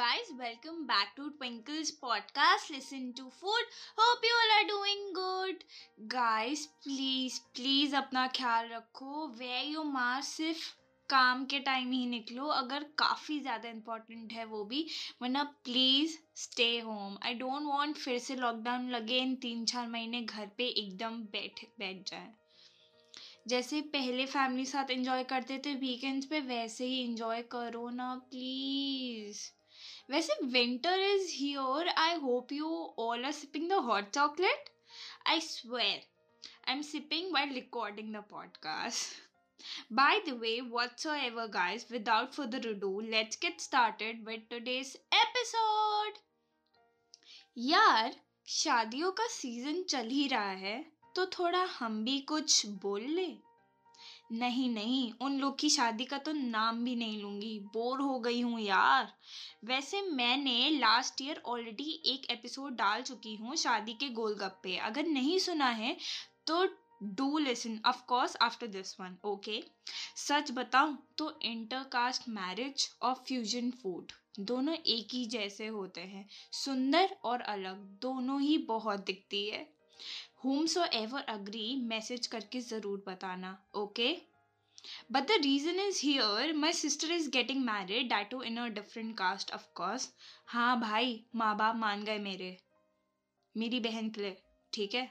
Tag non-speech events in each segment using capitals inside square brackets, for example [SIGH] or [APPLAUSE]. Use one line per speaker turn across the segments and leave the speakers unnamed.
guys, welcome back to Twinkle's podcast. Listen to food. Hope you all are doing good. Guys, please, please अपना ख्याल रखो Wear your mask सिर्फ़ काम के time ही निकलो अगर काफ़ी ज़्यादा इम्पोर्टेंट है वो भी वरना please stay home I don't want फिर से लॉकडाउन लगे इन तीन चार महीने घर पे एकदम बैठ बैठ जाए जैसे पहले फैमिली साथ एंजॉय करते थे वीकेंड्स पे वैसे ही एंजॉय करो ना प्लीज़ वैसे winter is here I hope you all are sipping the hot chocolate I swear I am sipping while recording the podcast By the way, whatsoever, guys, without further ado, let's get started with today's episode. यार शादियों का season चल ही रहा है तो थोड़ा हम भी कुछ बोल ले। नहीं नहीं, उन लोग की शादी का तो नाम भी नहीं लूँगी। बोर हो गई हूँ यार। वैसे मैंने लास्ट ईयर ऑलरेडी एक एपिसोड डाल चुकी हूँ शादी के गोलगप्पे। अगर नहीं सुना है तो do listen of course after this one okay सच बताऊँ तो इंटरकास्ट मैरिज और फ्यूजन फ़ूड दोनों एक ही जैसे होते हैं। सुंदर और अलग, दोनों ही बहुत दिखती है। Whomsoever agree message करके ज़रूर बताना okay but the reason is here my sister is getting married that too in a different caste of course हाँ भाई माँ बाप मान गए मेरे। मेरी बहन के लिए, ठीक है?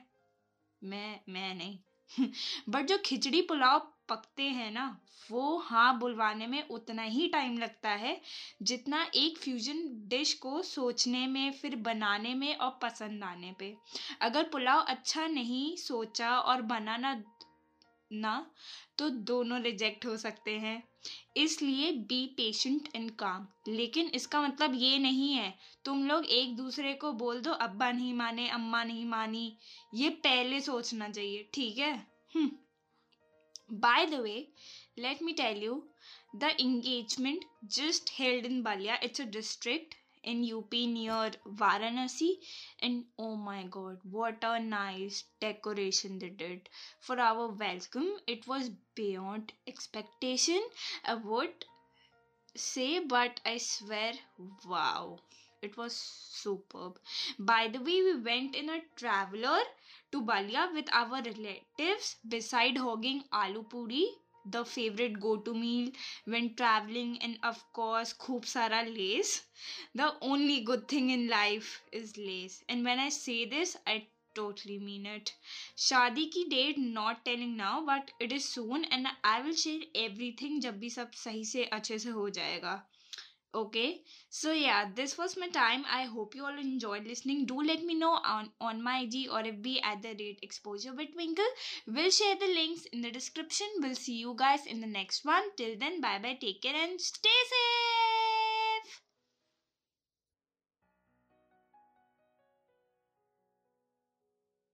मैं मैं नहीं। [LAUGHS] बट जो खिचड़ी पुलाव पकते हैं ना, वो हाँ बुलवाने में उतना ही टाइम लगता है, जितना एक फ्यूजन डिश को सोचने में, फिर बनाने में और पसंद आने पे। अगर पुलाव अच्छा नहीं सोचा और बनाना ना तो दोनों रिजेक्ट हो सकते हैं। इसलिए बी पेशेंट इन काम लेकिन इसका मतलब ये नहीं है, तुम लोग एक दूसरे को बोल दो, अब्बा नहीं माने, अम्मा नहीं मानी, ये पहले सोचना चाहिए, ठीक है? By the way let me tell you the engagement just held in Ballia it's a district in UP near Varanasi, and oh my god, what a nice decoration they did for our welcome. It was beyond expectation, I would say, but I swear, wow. It was superb. By the way, we went in a traveler to Balia with our relatives beside hogging aloo puri, the favourite go to meal when travelling and of course खूब सारा Lay's the only good thing in life is Lay's and when I say this I totally mean it शादी की date not telling now but it is soon and I will share everything जब भी सब सही से अच्छे से हो जाएगा. Okay? So yeah this was my time. I hope you all enjoyed listening. Do let me know on on my ig or fb at the rate exposure with twinkle we'll share the links in the description. We'll see you guys in the next one. Till then bye bye take care and stay safe